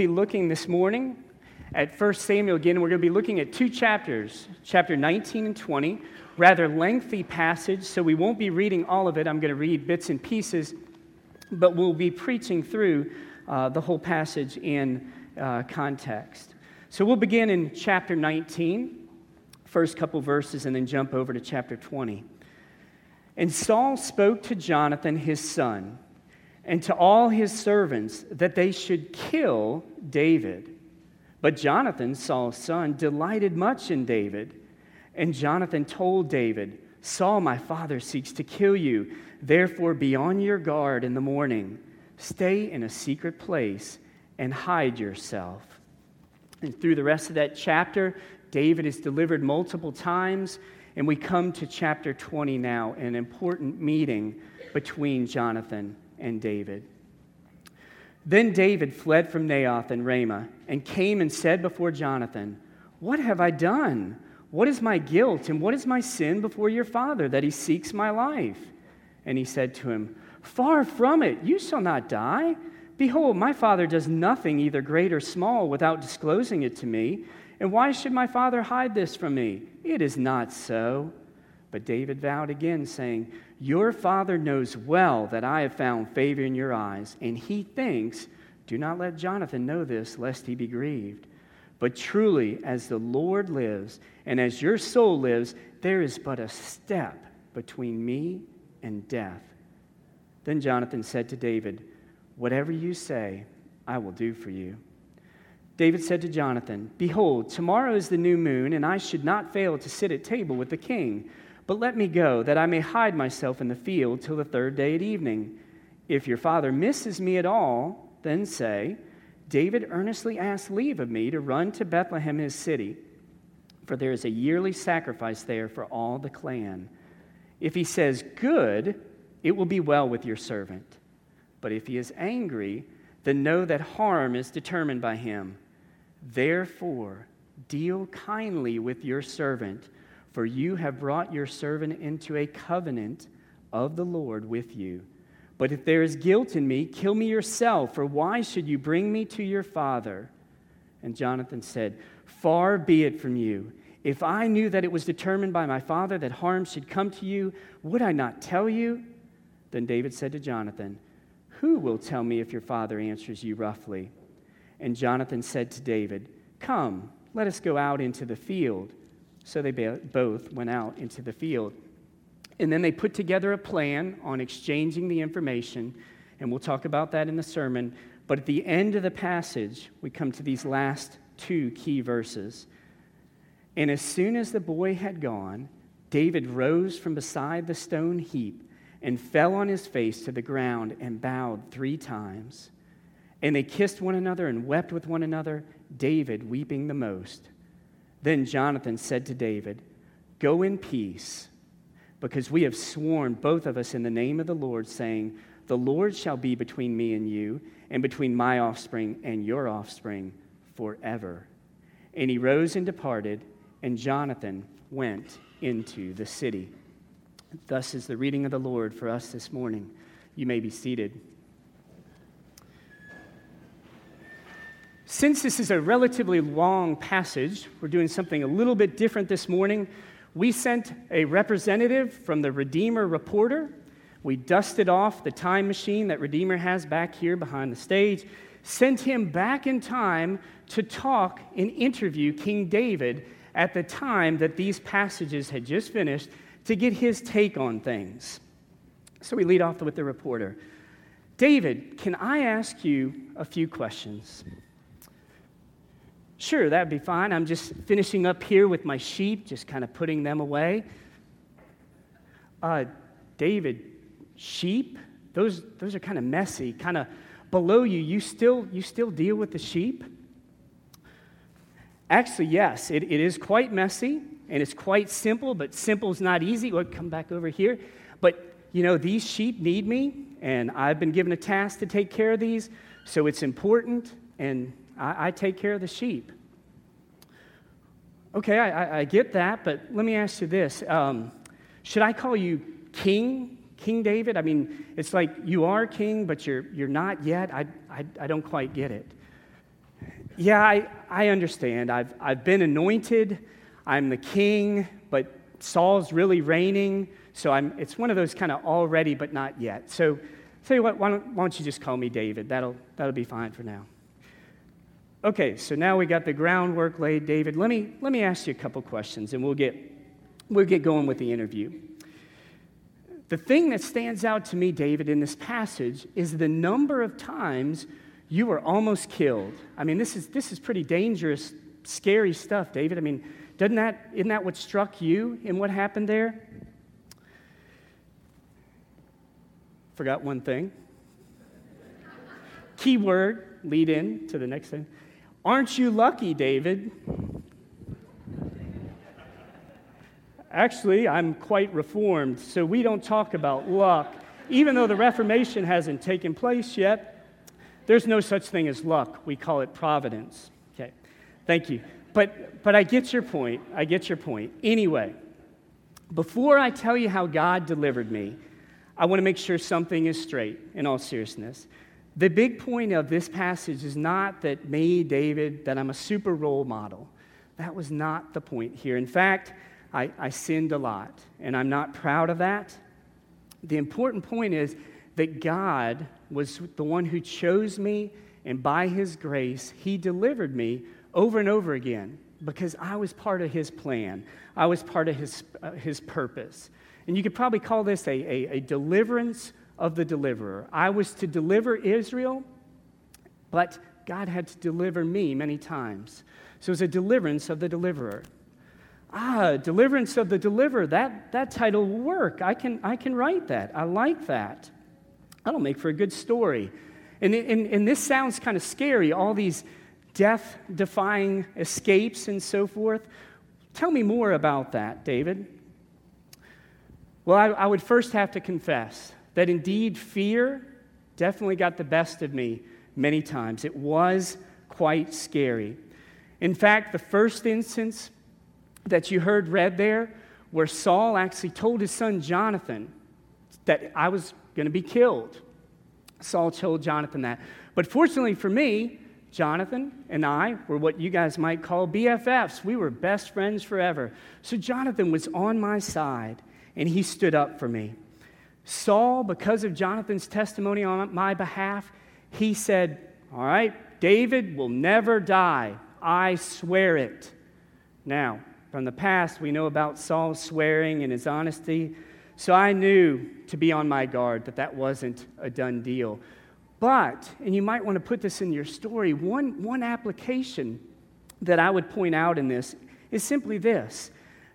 be looking this morning at 1 Samuel again. We're going to be looking at two chapters, chapter 19 and 20. Rather lengthy passage, so we won't be reading all of it. I'm going to read bits and pieces, but we'll be preaching through uh, the whole passage in uh, context. So we'll begin in chapter 19, first couple verses, and then jump over to chapter 20. And Saul spoke to Jonathan, his son, and to all his servants that they should kill David. But Jonathan, Saul's son, delighted much in David. And Jonathan told David, Saul, my father, seeks to kill you. Therefore, be on your guard in the morning. Stay in a secret place and hide yourself. And through the rest of that chapter, David is delivered multiple times. And we come to chapter 20 now, an important meeting between Jonathan and David. Then David fled from Naioth and Ramah and came and said before Jonathan, What have I done? What is my guilt and what is my sin before your father that he seeks my life? And he said to him, Far from it, you shall not die. Behold, my father does nothing, either great or small, without disclosing it to me. And why should my father hide this from me? It is not so. But David vowed again, saying, Your father knows well that I have found favor in your eyes, and he thinks, Do not let Jonathan know this, lest he be grieved. But truly, as the Lord lives, and as your soul lives, there is but a step between me and death. Then Jonathan said to David, Whatever you say, I will do for you. David said to Jonathan, Behold, tomorrow is the new moon, and I should not fail to sit at table with the king. But let me go, that I may hide myself in the field till the third day at evening. If your father misses me at all, then say, David earnestly asked leave of me to run to Bethlehem, his city, for there is a yearly sacrifice there for all the clan. If he says, Good, it will be well with your servant. But if he is angry, then know that harm is determined by him. Therefore, deal kindly with your servant, for you have brought your servant into a covenant of the Lord with you. But if there is guilt in me, kill me yourself, for why should you bring me to your father? And Jonathan said, Far be it from you. If I knew that it was determined by my father that harm should come to you, would I not tell you? Then David said to Jonathan, Who will tell me if your father answers you roughly? And Jonathan said to David, Come, let us go out into the field. So they both went out into the field. And then they put together a plan on exchanging the information, and we'll talk about that in the sermon. But at the end of the passage, we come to these last two key verses. And as soon as the boy had gone, David rose from beside the stone heap and fell on his face to the ground and bowed three times. And they kissed one another and wept with one another, David weeping the most. Then Jonathan said to David, Go in peace, because we have sworn, both of us, in the name of the Lord, saying, The Lord shall be between me and you, and between my offspring and your offspring forever. And he rose and departed, and Jonathan went into the city. Thus is the reading of the Lord for us this morning. You may be seated. Since this is a relatively long passage, we're doing something a little bit different this morning. We sent a representative from the Redeemer Reporter. We dusted off the time machine that Redeemer has back here behind the stage, sent him back in time to talk and interview King David at the time that these passages had just finished to get his take on things. So we lead off with the reporter. David, can I ask you a few questions? Sure, that'd be fine. I'm just finishing up here with my sheep, just kind of putting them away. Uh, David, sheep, those, those are kind of messy, kind of below you. You still, you still deal with the sheep? Actually, yes, it, it is quite messy and it's quite simple, but simple is not easy. We'll come back over here. But, you know, these sheep need me, and I've been given a task to take care of these, so it's important, and I, I take care of the sheep. Okay, I, I, get that, but let me ask you this. Um, should I call you King, King David? I mean, it's like you are king, but you're, you're not yet. I, I, I don't quite get it. Yeah, I, I understand. I've, I've been anointed, I'm the king, but Saul's really reigning. So I'm, it's one of those kind of already but not yet. So tell you what, why don't, why don't you just call me David? That'll, that'll be fine for now. Okay, so now we got the groundwork laid, David. Let me, let me ask you a couple questions and we'll get, we'll get going with the interview. The thing that stands out to me, David, in this passage is the number of times you were almost killed. I mean, this is, this is pretty dangerous, scary stuff, David. I mean, doesn't that, isn't that what struck you in what happened there? Forgot one thing. Key word, lead in to the next thing. Aren't you lucky, David? Actually, I'm quite reformed, so we don't talk about luck. Even though the Reformation hasn't taken place yet, there's no such thing as luck. We call it providence. Okay, thank you. But, but I get your point. I get your point. Anyway, before I tell you how God delivered me, I want to make sure something is straight in all seriousness. The big point of this passage is not that me, David, that I'm a super role model. That was not the point here. In fact, I, I sinned a lot, and I'm not proud of that. The important point is that God was the one who chose me, and by his grace, he delivered me over and over again because I was part of his plan. I was part of his, uh, his purpose. And you could probably call this a, a, a deliverance of the deliverer. I was to deliver Israel, but God had to deliver me many times. So it was a deliverance of the deliverer. Ah, deliverance of the deliverer. That, that title will work. I can, I can write that. I like that. That'll make for a good story. And, and, and this sounds kind of scary, all these death defying escapes and so forth. Tell me more about that, David. Well, I, I would first have to confess that indeed fear definitely got the best of me many times. It was quite scary. In fact, the first instance that you heard read there, where Saul actually told his son Jonathan that I was going to be killed. Saul told Jonathan that. But fortunately for me, Jonathan and I were what you guys might call BFFs. We were best friends forever. So Jonathan was on my side, and he stood up for me. Saul, because of Jonathan's testimony on my behalf, he said, All right, David will never die. I swear it. Now, from the past, we know about Saul's swearing and his honesty. So I knew to be on my guard that that wasn't a done deal. But, and you might want to put this in your story, one, one application that I would point out in this is simply this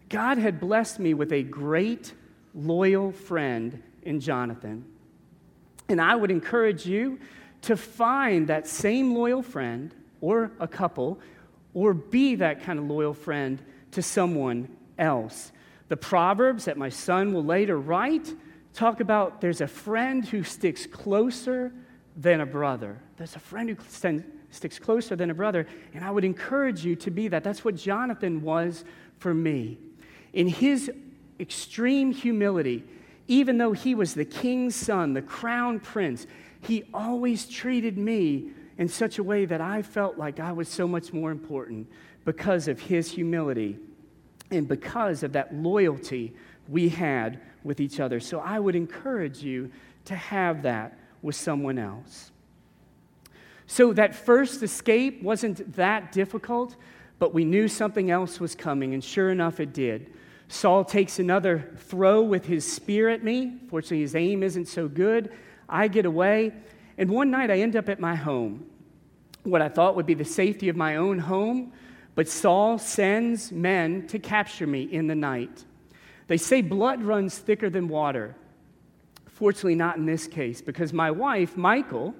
God had blessed me with a great, loyal friend in Jonathan. And I would encourage you to find that same loyal friend or a couple or be that kind of loyal friend to someone else. The Proverbs that my son will later write talk about there's a friend who sticks closer than a brother. There's a friend who sticks closer than a brother, and I would encourage you to be that. That's what Jonathan was for me. In his extreme humility, even though he was the king's son, the crown prince, he always treated me in such a way that I felt like I was so much more important because of his humility and because of that loyalty we had with each other. So I would encourage you to have that with someone else. So that first escape wasn't that difficult, but we knew something else was coming, and sure enough, it did. Saul takes another throw with his spear at me. Fortunately, his aim isn't so good. I get away, and one night I end up at my home, what I thought would be the safety of my own home, but Saul sends men to capture me in the night. They say blood runs thicker than water. Fortunately, not in this case, because my wife, Michal,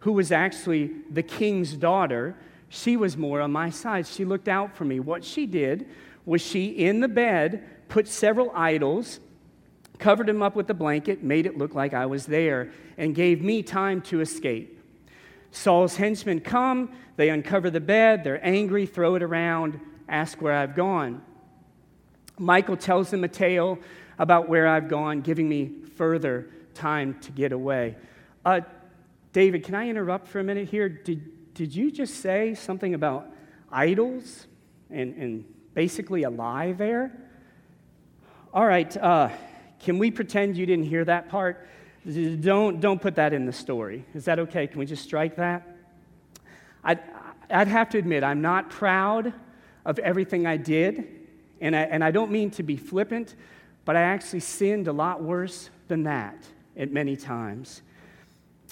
who was actually the king's daughter, she was more on my side. She looked out for me. What she did was she, in the bed, put several idols, covered him up with a blanket, made it look like I was there, and gave me time to escape. Saul's henchmen come, they uncover the bed, they're angry, throw it around, ask where I've gone. Michal tells them a tale about where I've gone, giving me further time to get away. Uh, David, can I interrupt for a minute here? Did, did you just say something about idols and, and basically a lie there? All right, uh, can we pretend you didn't hear that part? Don't, don't put that in the story. Is that okay? Can we just strike that? I'd, I'd have to admit, I'm not proud of everything I did, and I, and I don't mean to be flippant, but I actually sinned a lot worse than that at many times.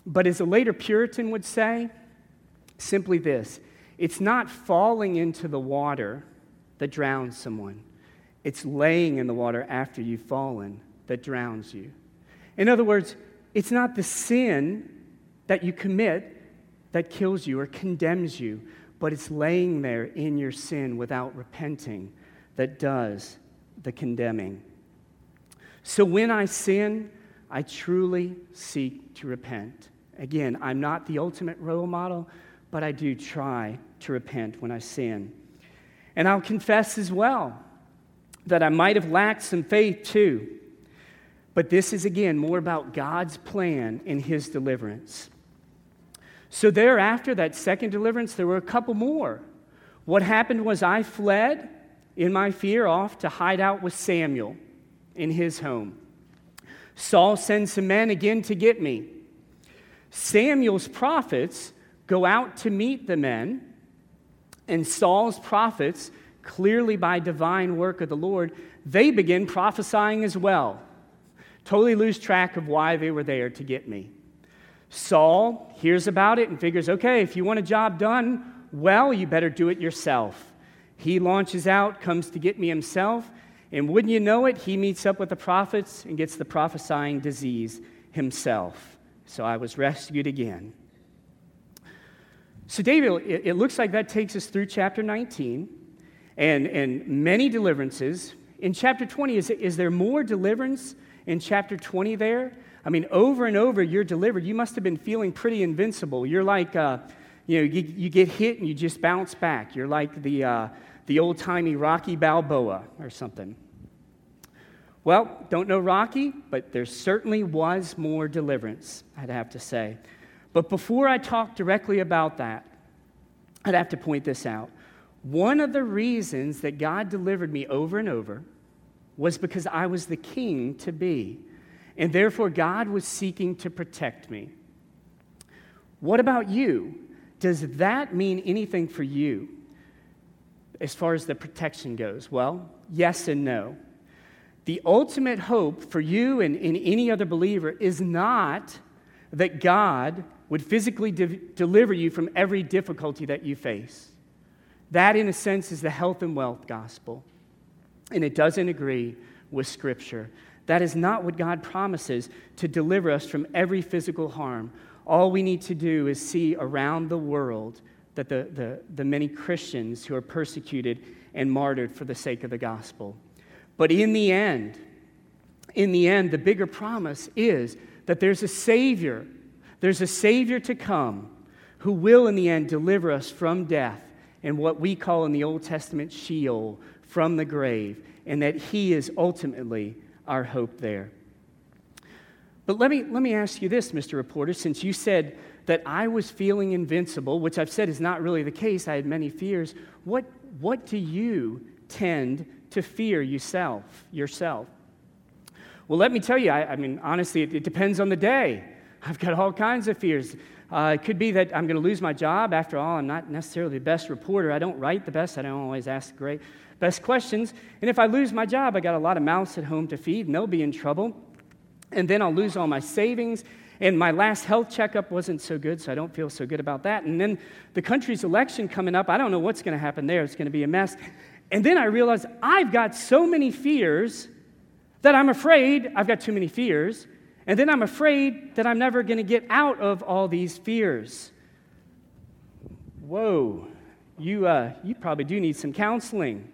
But as a later Puritan would say, simply this it's not falling into the water that drowns someone, it's laying in the water after you've fallen that drowns you. In other words, it's not the sin that you commit that kills you or condemns you, but it's laying there in your sin without repenting that does the condemning. So when I sin, I truly seek to repent. Again, I'm not the ultimate role model, but I do try to repent when I sin. And I'll confess as well that I might have lacked some faith too. But this is again more about God's plan in his deliverance. So, thereafter, that second deliverance, there were a couple more. What happened was I fled in my fear off to hide out with Samuel in his home. Saul sends some men again to get me. Samuel's prophets go out to meet the men, and Saul's prophets, clearly by divine work of the Lord, they begin prophesying as well. Totally lose track of why they were there to get me. Saul hears about it and figures, okay, if you want a job done well, you better do it yourself. He launches out, comes to get me himself, and wouldn't you know it, he meets up with the prophets and gets the prophesying disease himself. So I was rescued again. So, David, it, it looks like that takes us through chapter 19 and, and many deliverances. In chapter 20, is, is there more deliverance in chapter 20 there? I mean, over and over, you're delivered. You must have been feeling pretty invincible. You're like, uh, you know, you, you, get hit and you just bounce back. You're like the, uh, the old timey Rocky Balboa or something. Well, don't know Rocky, but there certainly was more deliverance, I'd have to say. But before I talk directly about that, I'd have to point this out. One of the reasons that God delivered me over and over was because I was the king to be, and therefore God was seeking to protect me. What about you? Does that mean anything for you as far as the protection goes? Well, yes and no. The ultimate hope for you and, and any other believer is not that God would physically de- deliver you from every difficulty that you face. That, in a sense, is the health and wealth gospel. And it doesn't agree with Scripture. That is not what God promises to deliver us from every physical harm. All we need to do is see around the world that the, the, the many Christians who are persecuted and martyred for the sake of the gospel. But in the end, in the end, the bigger promise is that there's a Savior there's a Savior to come who will, in the end, deliver us from death and what we call in the Old Testament Sheol, from the grave, and that He is ultimately our hope there. But let me, let me ask you this, Mr. Reporter, since you said that I was feeling invincible, which I've said is not really the case, I had many fears. What, what do you tend to fear yourself? yourself? Well, let me tell you, I, I mean, honestly, it, it depends on the day. I've got all kinds of fears. Uh, it could be that I'm going to lose my job. After all, I'm not necessarily the best reporter. I don't write the best. I don't always ask the great best questions. And if I lose my job, I got a lot of mouths at home to feed, and they'll be in trouble. And then I'll lose all my savings. And my last health checkup wasn't so good, so I don't feel so good about that. And then the country's election coming up, I don't know what's going to happen there. It's going to be a mess. And then I realized I've got so many fears that I'm afraid I've got too many fears and then I'm afraid that I'm never going to get out of all these fears. Whoa, you, uh, you probably do need some counseling.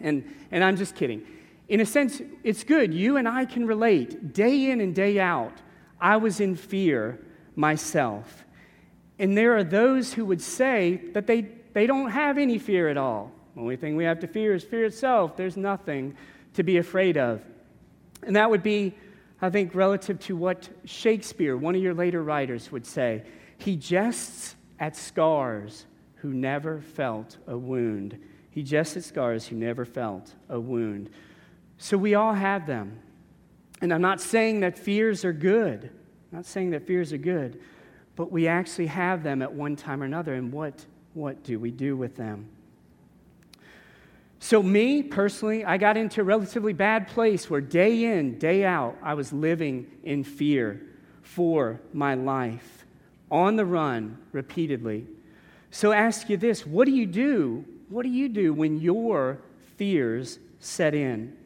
And, and I'm just kidding. In a sense, it's good. You and I can relate. Day in and day out, I was in fear myself. And there are those who would say that they, they don't have any fear at all. The only thing we have to fear is fear itself. There's nothing to be afraid of. And that would be I think, relative to what Shakespeare, one of your later writers, would say. He jests at scars who never felt a wound. He jests at scars who never felt a wound. So we all have them. And I'm not saying that fears are good. I'm not saying that fears are good, but we actually have them at one time or another. And what, what do we do with them? So, me personally, I got into a relatively bad place where day in, day out, I was living in fear for my life, on the run repeatedly. So, ask you this what do you do? What do you do when your fears set in?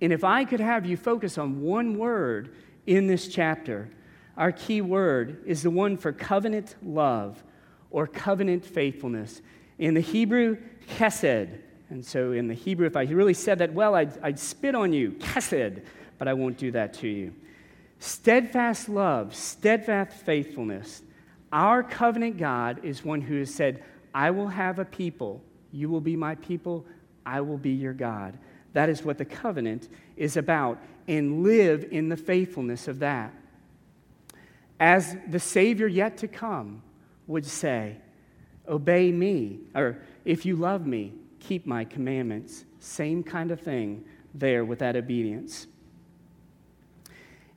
And if I could have you focus on one word in this chapter, our key word is the one for covenant love or covenant faithfulness. In the Hebrew, chesed. And so in the Hebrew, if I really said that well, I'd, I'd spit on you, chesed, but I won't do that to you. Steadfast love, steadfast faithfulness. Our covenant God is one who has said, I will have a people, you will be my people, I will be your God. That is what the covenant is about, and live in the faithfulness of that. As the Savior yet to come would say, Obey me, or if you love me, keep my commandments. Same kind of thing there with that obedience.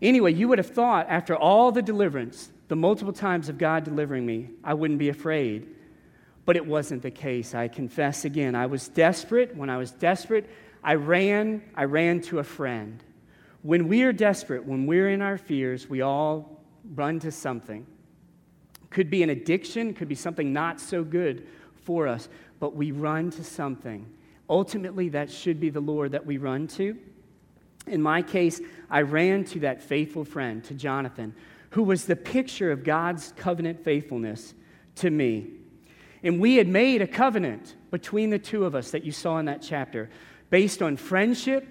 Anyway, you would have thought after all the deliverance, the multiple times of God delivering me, I wouldn't be afraid. But it wasn't the case. I confess again. I was desperate. When I was desperate, I ran, I ran to a friend. When we are desperate, when we're in our fears, we all run to something. Could be an addiction, could be something not so good for us but we run to something. Ultimately, that should be the Lord that we run to. In my case, I ran to that faithful friend, to Jonathan, who was the picture of God's covenant faithfulness to me. And we had made a covenant between the two of us that you saw in that chapter, based on friendship,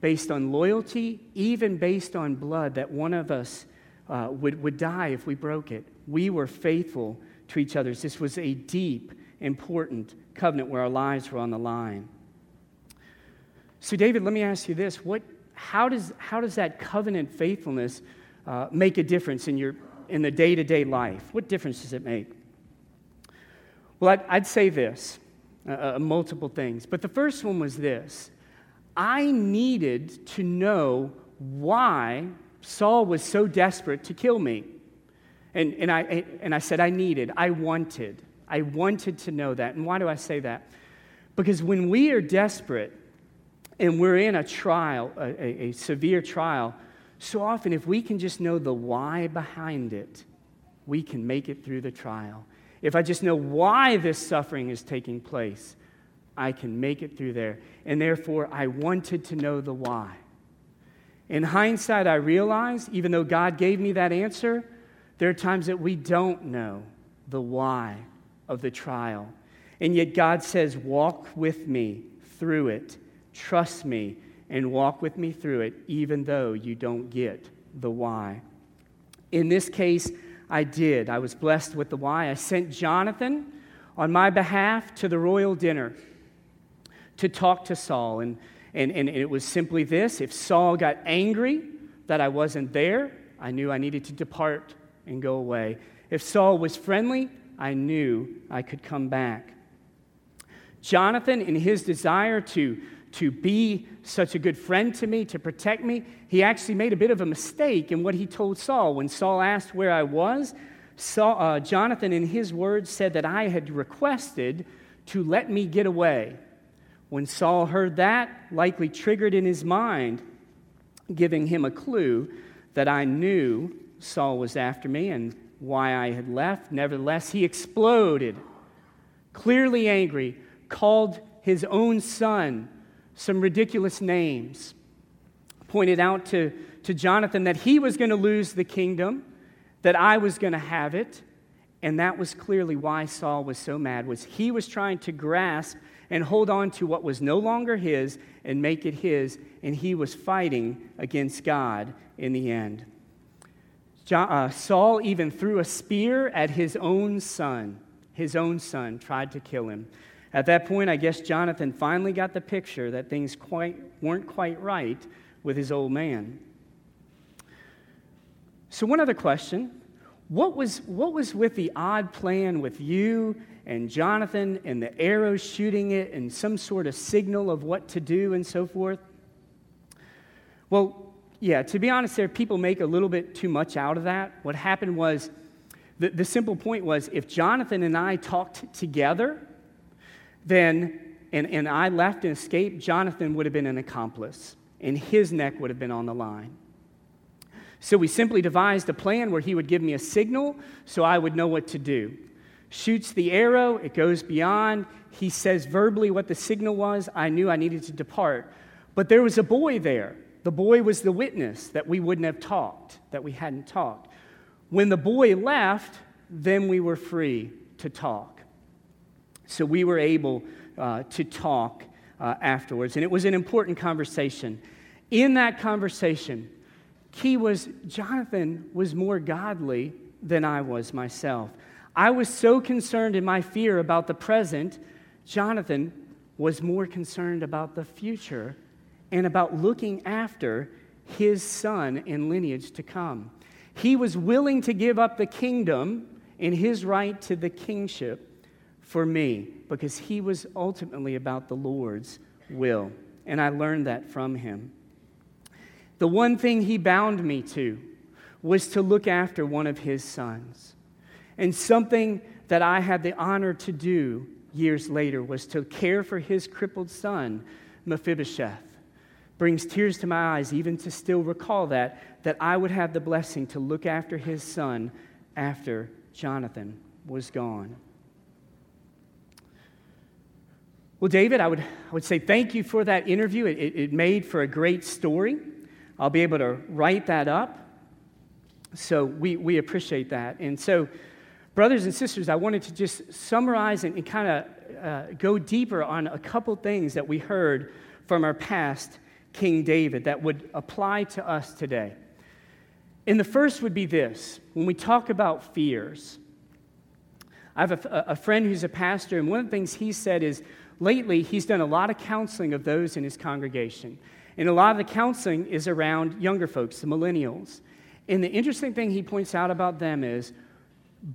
based on loyalty, even based on blood, that one of us uh, would, would die if we broke it. We were faithful to each other. This was a deep, important covenant where our lives were on the line. So, David, let me ask you this what, how, does, how does that covenant faithfulness uh, make a difference in, your, in the day to day life? What difference does it make? Well, I'd, I'd say this uh, uh, multiple things. But the first one was this I needed to know why Saul was so desperate to kill me. And, and, I, and I said, I needed, I wanted. I wanted to know that. And why do I say that? Because when we are desperate and we're in a trial, a, a, a severe trial, so often if we can just know the why behind it, we can make it through the trial. If I just know why this suffering is taking place, I can make it through there. And therefore, I wanted to know the why. In hindsight, I realize, even though God gave me that answer, there are times that we don't know the why of the trial. And yet God says, Walk with me through it. Trust me and walk with me through it, even though you don't get the why. In this case, I did. I was blessed with the why. I sent Jonathan on my behalf to the royal dinner to talk to Saul. And, and, and it was simply this if Saul got angry that I wasn't there, I knew I needed to depart and go away. If Saul was friendly, I knew I could come back. Jonathan, in his desire to, to be such a good friend to me, to protect me, he actually made a bit of a mistake in what he told Saul. When Saul asked where I was, Saul, uh, Jonathan, in his words, said that I had requested to let me get away. When Saul heard that, likely triggered in his mind, giving him a clue that I knew Saul was after me and why I had left. Nevertheless, he exploded, clearly angry, called his own son some ridiculous names, pointed out to, to Jonathan that he was going to lose the kingdom, that I was going to have it. And that was clearly why Saul was so mad was he was trying to grasp and hold on to what was no longer his and make it his and he was fighting against God in the end. John, uh, Saul even threw a spear at his own son. His own son tried to kill him. At that point, I guess Jonathan finally got the picture that things quite, weren't quite right with his old man. So, one other question what was, what was with the odd plan with you and Jonathan and the arrows shooting it and some sort of signal of what to do and so forth? Well, yeah, to be honest, there people make a little bit too much out of that. What happened was the, the simple point was if Jonathan and I talked together, then and, and I left and escaped, Jonathan would have been an accomplice, and his neck would have been on the line. So we simply devised a plan where he would give me a signal so I would know what to do. Shoots the arrow, it goes beyond. He says verbally what the signal was. I knew I needed to depart. But there was a boy there. The boy was the witness that we wouldn't have talked, that we hadn't talked. When the boy left, then we were free to talk. So we were able uh, to talk uh, afterwards. And it was an important conversation. In that conversation, key was Jonathan was more godly than I was myself. I was so concerned in my fear about the present, Jonathan was more concerned about the future and about looking after his son and lineage to come. He was willing to give up the kingdom and his right to the kingship for me because he was ultimately about the Lord's will. And I learned that from him. The one thing he bound me to was to look after one of his sons. And something that I had the honor to do years later was to care for his crippled son, Mephibosheth. Brings tears to my eyes even to still recall that, that I would have the blessing to look after his son after Jonathan was gone. Well, David, I would, I would say thank you for that interview. It, it made for a great story. I'll be able to write that up. So we, we appreciate that. And so, brothers and sisters, I wanted to just summarize and, and kind of uh, go deeper on a couple things that we heard from our past King David that would apply to us today. And the first would be this when we talk about fears, I have a, a friend who's a pastor, and one of the things he said is lately he's done a lot of counseling of those in his congregation. And a lot of the counseling is around younger folks, the millennials. And the interesting thing he points out about them is,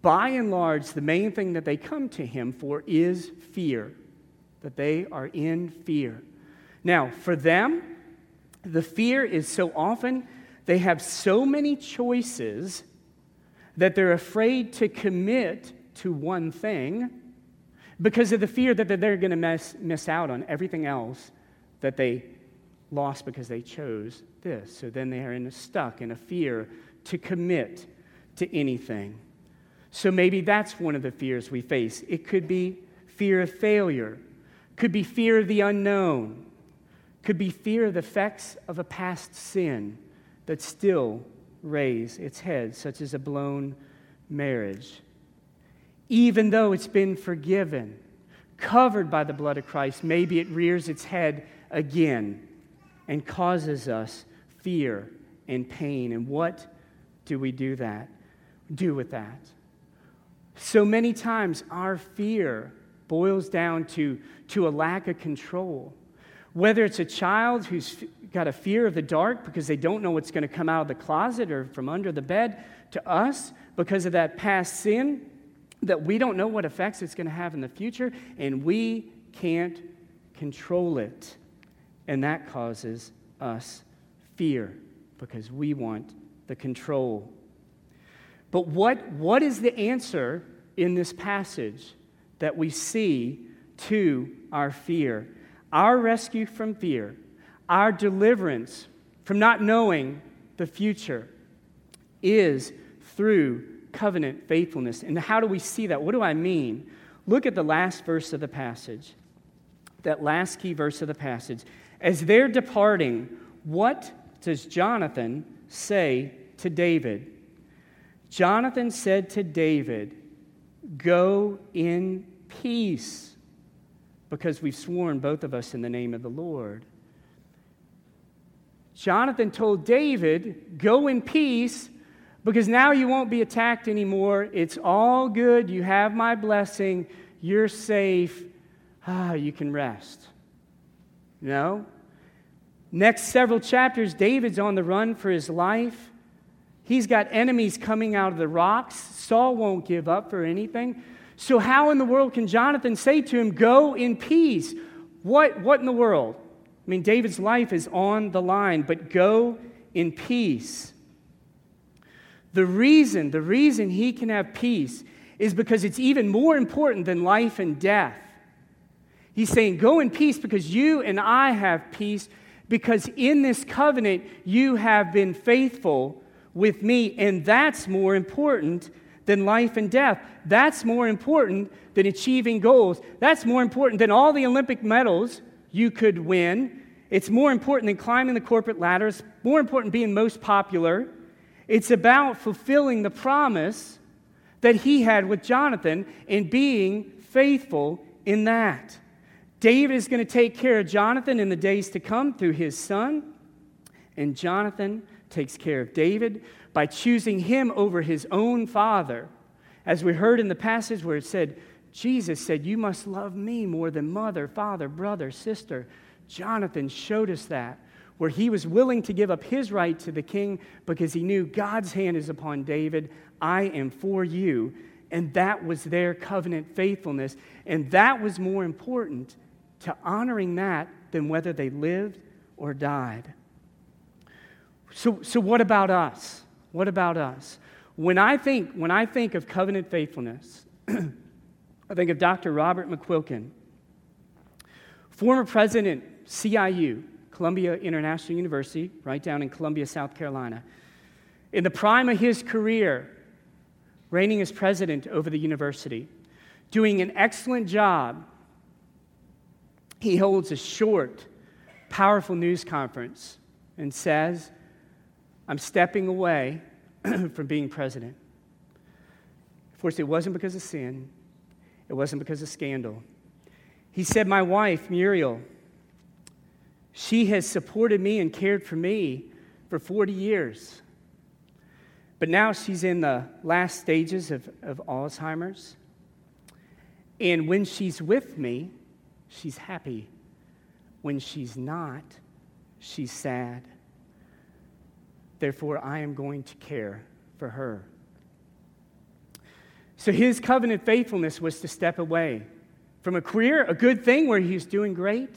by and large, the main thing that they come to him for is fear, that they are in fear. Now, for them, the fear is so often they have so many choices that they're afraid to commit to one thing because of the fear that they're going to miss out on everything else that they lost because they chose this. So then they are in a, stuck in a fear to commit to anything. So maybe that's one of the fears we face. It could be fear of failure, could be fear of the unknown, could be fear of the effects of a past sin that still raise its head, such as a blown marriage. Even though it's been forgiven, covered by the blood of Christ, maybe it rears its head again and causes us fear and pain. And what do we do that? Do with that? So many times our fear boils down to, to a lack of control. Whether it's a child who's got a fear of the dark because they don't know what's going to come out of the closet or from under the bed, to us because of that past sin that we don't know what effects it's going to have in the future, and we can't control it. And that causes us fear because we want the control. But what, what is the answer in this passage that we see to our fear? Our rescue from fear, our deliverance from not knowing the future is through covenant faithfulness. And how do we see that? What do I mean? Look at the last verse of the passage, that last key verse of the passage. As they're departing, what does Jonathan say to David? Jonathan said to David, Go in peace, because we've sworn both of us in the name of the Lord. Jonathan told David, Go in peace, because now you won't be attacked anymore. It's all good. You have my blessing. You're safe. Ah, you can rest. No? Next several chapters, David's on the run for his life. He's got enemies coming out of the rocks. Saul won't give up for anything. So, how in the world can Jonathan say to him, Go in peace? What, what in the world? I mean, David's life is on the line, but go in peace. The reason, the reason he can have peace is because it's even more important than life and death. He's saying, Go in peace because you and I have peace, because in this covenant you have been faithful with me, and that's more important than life and death. That's more important than achieving goals. That's more important than all the Olympic medals you could win. It's more important than climbing the corporate ladder. It's more important being most popular. It's about fulfilling the promise that he had with Jonathan and being faithful in that. David is going to take care of Jonathan in the days to come through his son, and Jonathan takes care of David by choosing him over his own father. As we heard in the passage where it said, Jesus said, You must love me more than mother, father, brother, sister. Jonathan showed us that, where he was willing to give up his right to the king because he knew God's hand is upon David. I am for you. And that was their covenant faithfulness. And that was more important to honoring that than whether they lived or died. So, so what about us? What about us? When I think, when I think of covenant faithfulness, I think of Dr. Robert McQuilkin, former president, CIU, Columbia International University, right down in Columbia, South Carolina. In the prime of his career, reigning as president over the university, doing an excellent job, he holds a short, powerful news conference and says, I'm stepping away from being president. Of course, it wasn't because of sin, it wasn't because of scandal. He said, My wife, Muriel, she has supported me and cared for me for 40 years. But now she's in the last stages of, of Alzheimer's. And when she's with me, she's happy. When she's not, she's sad. Therefore, I am going to care for her. So his covenant faithfulness was to step away from a career, a good thing where he's doing great,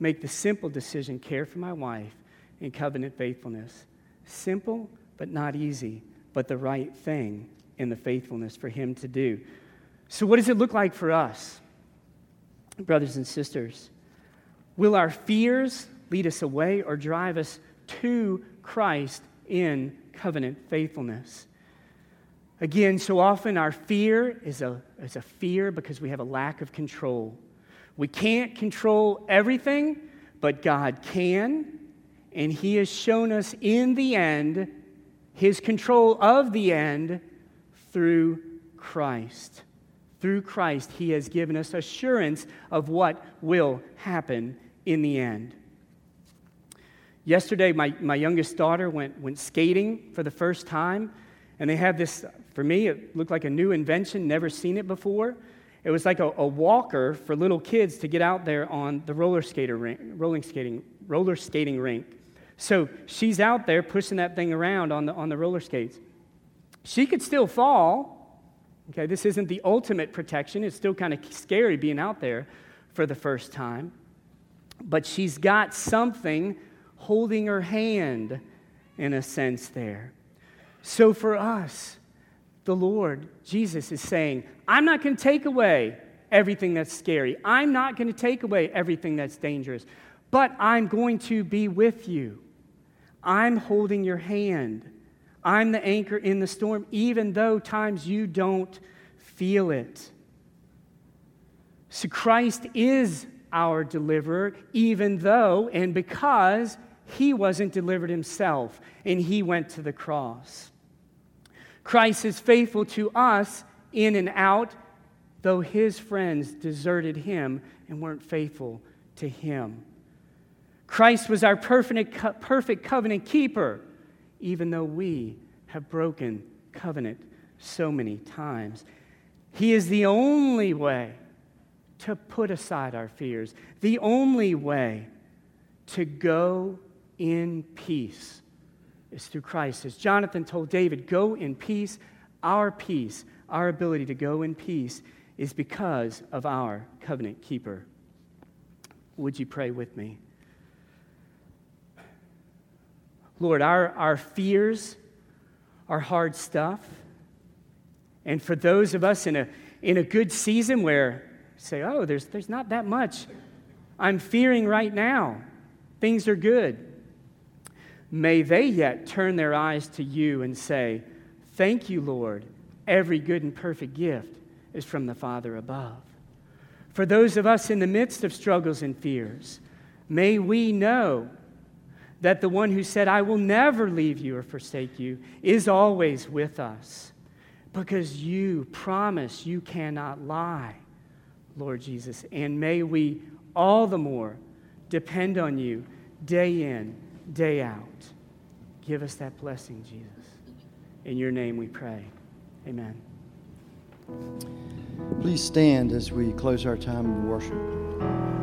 make the simple decision care for my wife in covenant faithfulness. Simple, but not easy, but the right thing in the faithfulness for him to do. So, what does it look like for us, brothers and sisters? Will our fears lead us away or drive us to Christ in covenant faithfulness. Again, so often our fear is a, is a fear because we have a lack of control. We can't control everything, but God can. And He has shown us in the end His control of the end through Christ. Through Christ, He has given us assurance of what will happen in the end. Yesterday, my, my youngest daughter went, went skating for the first time, and they have this, for me, it looked like a new invention, never seen it before. It was like a, a walker for little kids to get out there on the roller skater rink, rolling skating, roller skating rink. So she's out there pushing that thing around on the, on the roller skates. She could still fall. Okay, this isn't the ultimate protection. It's still kind of scary being out there for the first time. But she's got something holding her hand in a sense there. So for us, the Lord, Jesus, is saying, I'm not going to take away everything that's scary. I'm not going to take away everything that's dangerous, but I'm going to be with you. I'm holding your hand. I'm the anchor in the storm, even though times you don't feel it. So Christ is our deliverer, even though and because he wasn't delivered himself, and he went to the cross. Christ is faithful to us in and out, though his friends deserted him and weren't faithful to him. Christ was our perfect, perfect covenant keeper, even though we have broken covenant so many times. He is the only way to put aside our fears, the only way to go in peace is through Christ. As Jonathan told David, go in peace. Our peace, our ability to go in peace, is because of our covenant keeper. Would you pray with me? Lord, our, our fears are hard stuff. And for those of us in a, in a good season where say, oh, there's, there's not that much I'm fearing right now, things are good. May they yet turn their eyes to you and say, Thank you, Lord. Every good and perfect gift is from the Father above. For those of us in the midst of struggles and fears, may we know that the one who said, I will never leave you or forsake you, is always with us because you promise you cannot lie, Lord Jesus. And may we all the more depend on you day in, day out. Give us that blessing, Jesus. In your name we pray. Amen. Please stand as we close our time of worship.